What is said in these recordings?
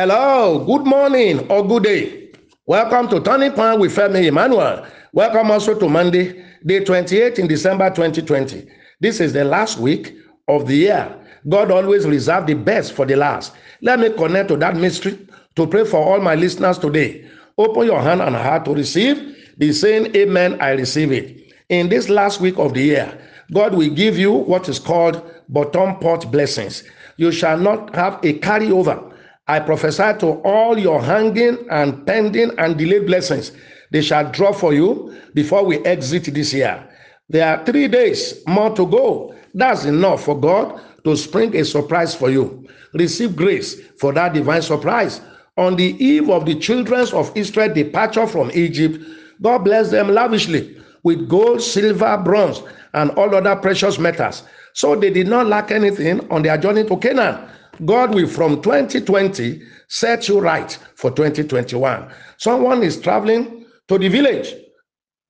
Hello, good morning or good day. Welcome to Turning Point with Femi Emmanuel. Welcome also to Monday, day 28 in December 2020. This is the last week of the year. God always reserves the best for the last. Let me connect to that mystery to pray for all my listeners today. Open your hand and heart to receive. Be saying, Amen, I receive it. In this last week of the year, God will give you what is called bottom pot blessings. You shall not have a carryover I prophesy to all your hanging and pending and delayed blessings. They shall drop for you before we exit this year. There are three days more to go. That's enough for God to spring a surprise for you. Receive grace for that divine surprise. On the eve of the children of Israel departure from Egypt, God bless them lavishly with gold, silver, bronze, and all other precious metals. So they did not lack anything on their journey to Canaan. God will from 2020 set you right for 2021. Someone is traveling to the village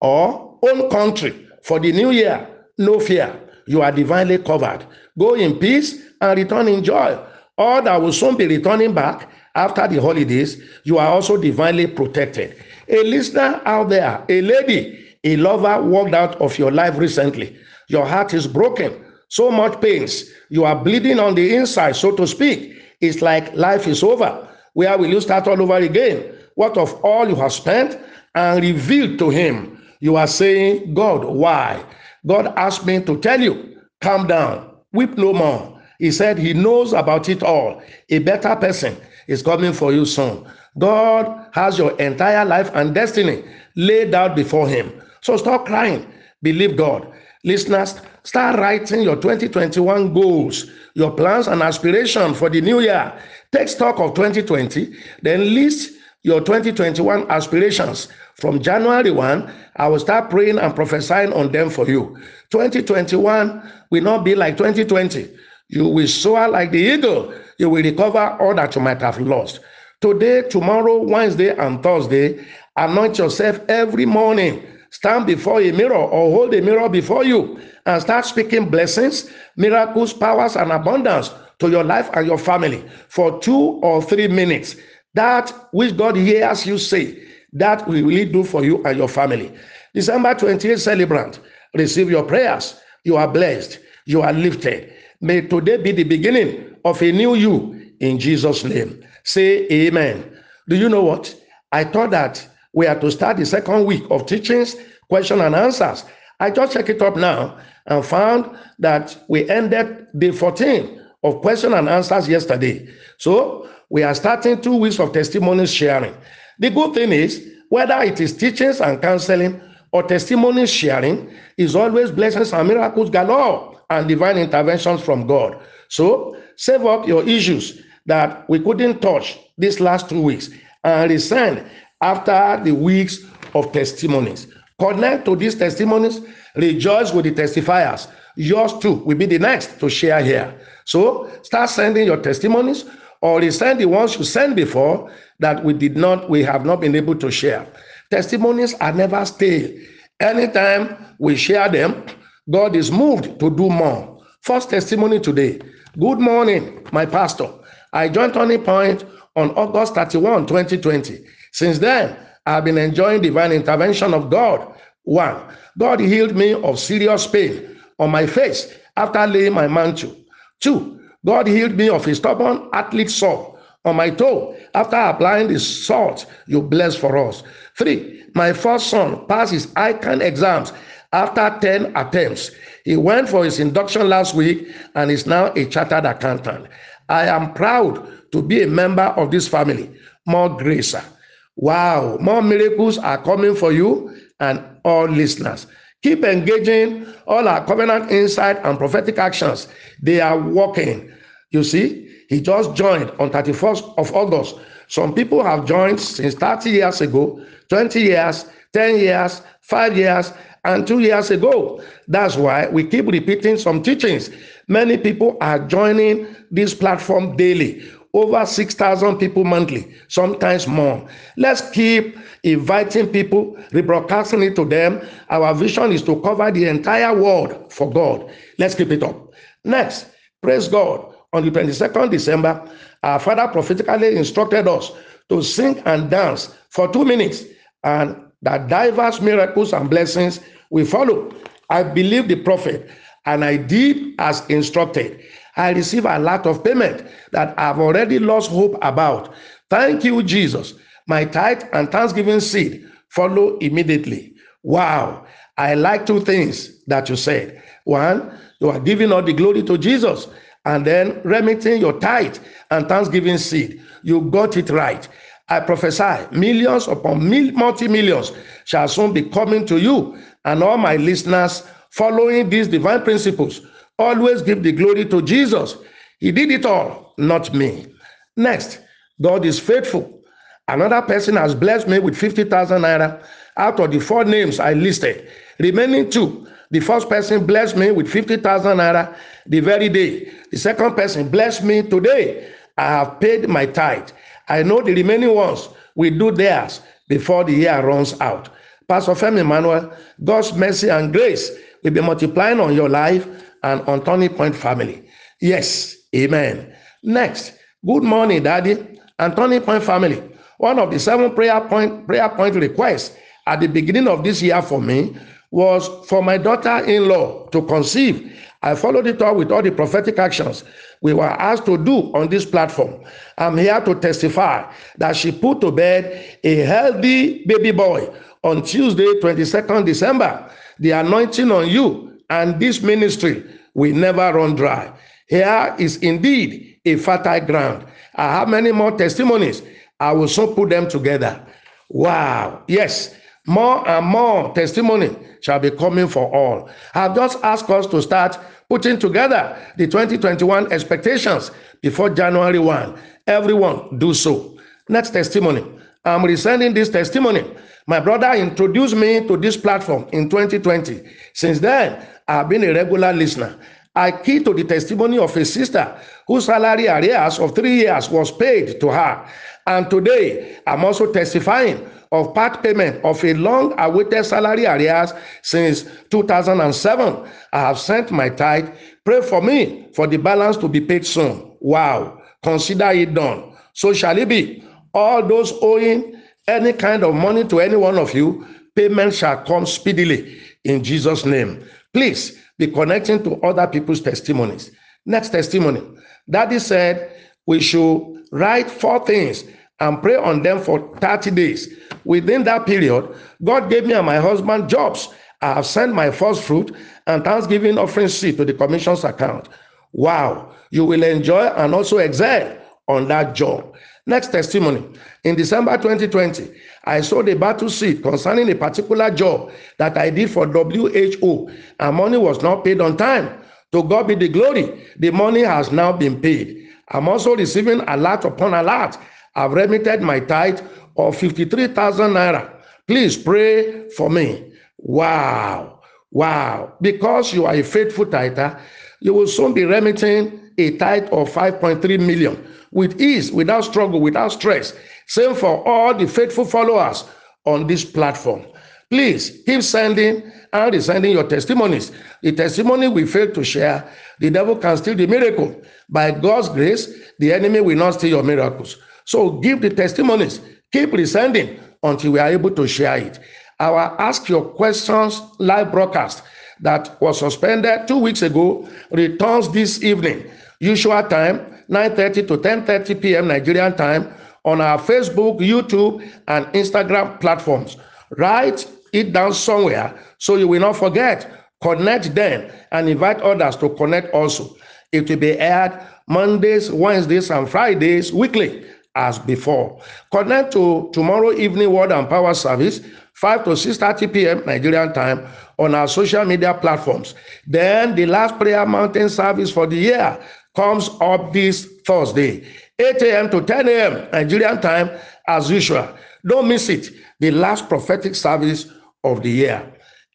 or own country for the new year. No fear. You are divinely covered. Go in peace and return in joy. All that will soon be returning back after the holidays, you are also divinely protected. A listener out there, a lady, a lover walked out of your life recently. Your heart is broken so much pains. You are bleeding on the inside, so to speak. It's like life is over. Where will you start all over again? What of all you have spent and revealed to him? You are saying, God, why? God asked me to tell you, calm down, weep no more. He said he knows about it all. A better person is coming for you soon. God has your entire life and destiny laid out before him. So stop crying. Believe God. Listeners, start writing your 2021 goals, your plans and aspirations for the new year. Take stock of 2020, then list your 2021 aspirations. From January 1, I will start praying and prophesying on them for you. 2021 will not be like 2020. You will soar like the eagle. You will recover all that you might have lost. Today, tomorrow, Wednesday, and Thursday, anoint yourself every morning stand before a mirror or hold a mirror before you and start speaking blessings, miracles, powers, and abundance to your life and your family for two or three minutes. That which God hears you say, that will really do for you and your family. December 28th celebrant, receive your prayers. You are blessed. You are lifted. May today be the beginning of a new you in Jesus' name. Say amen. Do you know what? I thought that we are to start the second week of teachings, question and answers. I just checked it up now and found that we ended day 14 of question and answers yesterday. So we are starting two weeks of testimonies sharing. The good thing is, whether it is teachings and counseling or testimonies sharing, is always blessings and miracles galore and divine interventions from God. So save up your issues that we couldn't touch these last two weeks and resend after the weeks of testimonies. Connect to these testimonies, rejoice with the testifiers. Yours too will be the next to share here. So start sending your testimonies or resend the ones you sent before that we did not, we have not been able to share. Testimonies are never stale. Anytime we share them, God is moved to do more. First testimony today. Good morning, my pastor. I joined Turning Point on August 31, 2020. Since then, I've been enjoying divine intervention of God. One, God healed me of serious pain on my face after laying my mantle. Two, God healed me of a stubborn athlete sore on my toe after applying the salt you blessed for us. Three, my first son passed his ICAN exams after 10 attempts. He went for his induction last week and is now a chartered accountant. I am proud to be a member of this family. More grace. Wow, more miracles are coming for you and all listeners. Keep engaging all our covenant insight and prophetic actions. They are working. You see, he just joined on 31st of August. Some people have joined since 30 years ago, 20 years, 10 years, 5 years, and 2 years ago. That's why we keep repeating some teachings. Many people are joining this platform daily over 6,000 people monthly, sometimes more. Let's keep inviting people, rebroadcasting it to them. Our vision is to cover the entire world for God. Let's keep it up. Next, praise God. on the 22nd December, our father prophetically instructed us to sing and dance for two minutes, and that diverse miracles and blessings will follow. I believe the prophet, and I did as instructed. I receive a lot of payment that I've already lost hope about. Thank you, Jesus. My tithe and thanksgiving seed follow immediately. Wow. I like two things that you said. One, you are giving all the glory to Jesus and then remitting your tithe and thanksgiving seed. You got it right. I prophesy millions upon mil- multi millions shall soon be coming to you, and all my listeners following these divine principles always give the glory to Jesus. He did it all, not me. Next, God is faithful. Another person has blessed me with 50,000 naira out of the four names I listed. Remaining two, the first person blessed me with 50,000 naira the very day. The second person blessed me today. I have paid my tithe. I know the remaining ones will do theirs before the year runs out. Pastor Femi Emmanuel, God's mercy and grace will be multiplying on your life and on Turning Point family. Yes, amen. Next, good morning, Daddy, and Turning Point family. One of the seven prayer point prayer point requests at the beginning of this year for me was for my daughter-in-law to conceive. I followed it up with all the prophetic actions we were asked to do on this platform. I'm here to testify that she put to bed a healthy baby boy on Tuesday, 22nd December. The anointing on you and this ministry will never run dry. Here is indeed a fertile ground. I have many more testimonies. I will soon put them together. Wow. Yes, more and more testimony shall be coming for all. I've just asked us to start putting together the 2021 expectations before January 1. Everyone do so. Next testimony. I'm resending this testimony. My brother introduced me to this platform in 2020. Since then, I've been a regular listener. I key to the testimony of a sister whose salary arrears of three years was paid to her. And today, I'm also testifying of part payment of a long awaited salary arrears since 2007. I have sent my tithe. Pray for me for the balance to be paid soon. Wow. Consider it done. So shall it be. All those owing any kind of money to any one of you, payment shall come speedily in Jesus' name. Please be connecting to other people's testimonies. Next testimony. Daddy said we should write four things and pray on them for 30 days. Within that period, God gave me and my husband jobs. I have sent my first fruit and thanksgiving offering seed to the commission's account. Wow, you will enjoy and also excel on that job. Next testimony. In December 2020, I saw the battle seed concerning a particular job that I did for WHO, and money was not paid on time. To God be the glory. The money has now been paid. I'm also receiving a lot upon a lot I've remitted my tithe of 53,000 naira. Please pray for me. Wow. Wow. Because you are a faithful tither, you will soon be remitting a tithe of 5.3 million with ease, without struggle, without stress. Same for all the faithful followers on this platform. Please keep sending and resending your testimonies. The testimony we fail to share, the devil can steal the miracle. By God's grace, the enemy will not steal your miracles. So give the testimonies, keep resending until we are able to share it. Our Ask Your Questions live broadcast that was suspended two weeks ago returns this evening. Usual time, 9.30 to 10.30 p.m. Nigerian time on our Facebook, YouTube, and Instagram platforms. Write it down somewhere so you will not forget. Connect them and invite others to connect also. It will be aired Mondays, Wednesdays, and Fridays weekly as before. Connect to tomorrow evening Word and Power service, 5 to 6.30 p.m. Nigerian time on our social media platforms. Then the last prayer mountain service for the year comes up this Thursday, 8 a.m. to 10 a.m. Nigerian time as usual. Don't miss it. The last prophetic service of the year.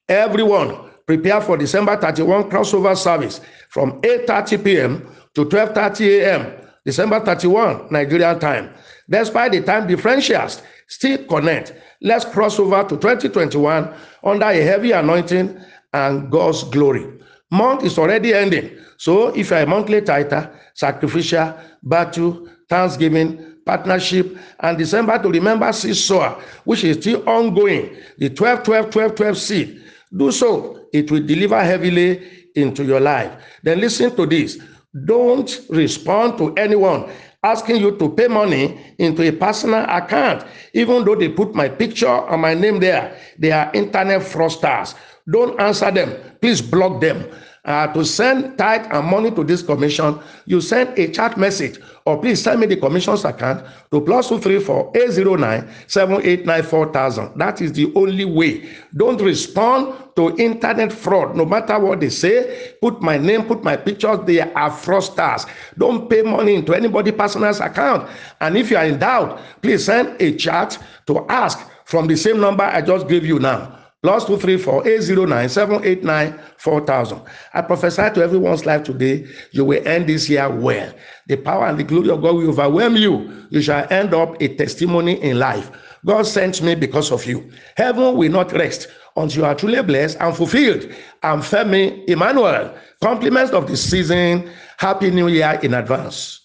Everyone, prepare for December 31 crossover service from 8.30 p.m. to 12.30 a.m. December 31, Nigerian time. Despite the time differentials, still connect. Let's cross over to 2021 under a heavy anointing and God's glory. Month is already ending. So if you're a monthly tither, sacrificial, battle, thanksgiving, partnership, and December to remember seed sower, which is still ongoing, the 12, 12, 12, 12 seed. Do so. It will deliver heavily into your life. Then listen to this. Don't respond to anyone asking you to pay money into a personal account, even though they put my picture and my name there. They are internet fraudsters. Don't answer them. Please block them. Uh, to send tithe and money to this commission, you send a chat message or please send me the commission's account to plus two three four eight zero nine seven eight nine four thousand. That is the only way. Don't respond to internet fraud, no matter what they say. Put my name, put my pictures. They are fraudsters. Don't pay money into anybody personal account. And if you are in doubt, please send a chat to ask from the same number I just gave you now plus 234 809 789 4000. I prophesy to everyone's life today, you will end this year well. The power and the glory of God will overwhelm you. You shall end up a testimony in life. God sent me because of you. Heaven will not rest until you are truly blessed and fulfilled. I'm Femi Emmanuel. Compliments of the season. Happy New Year in advance.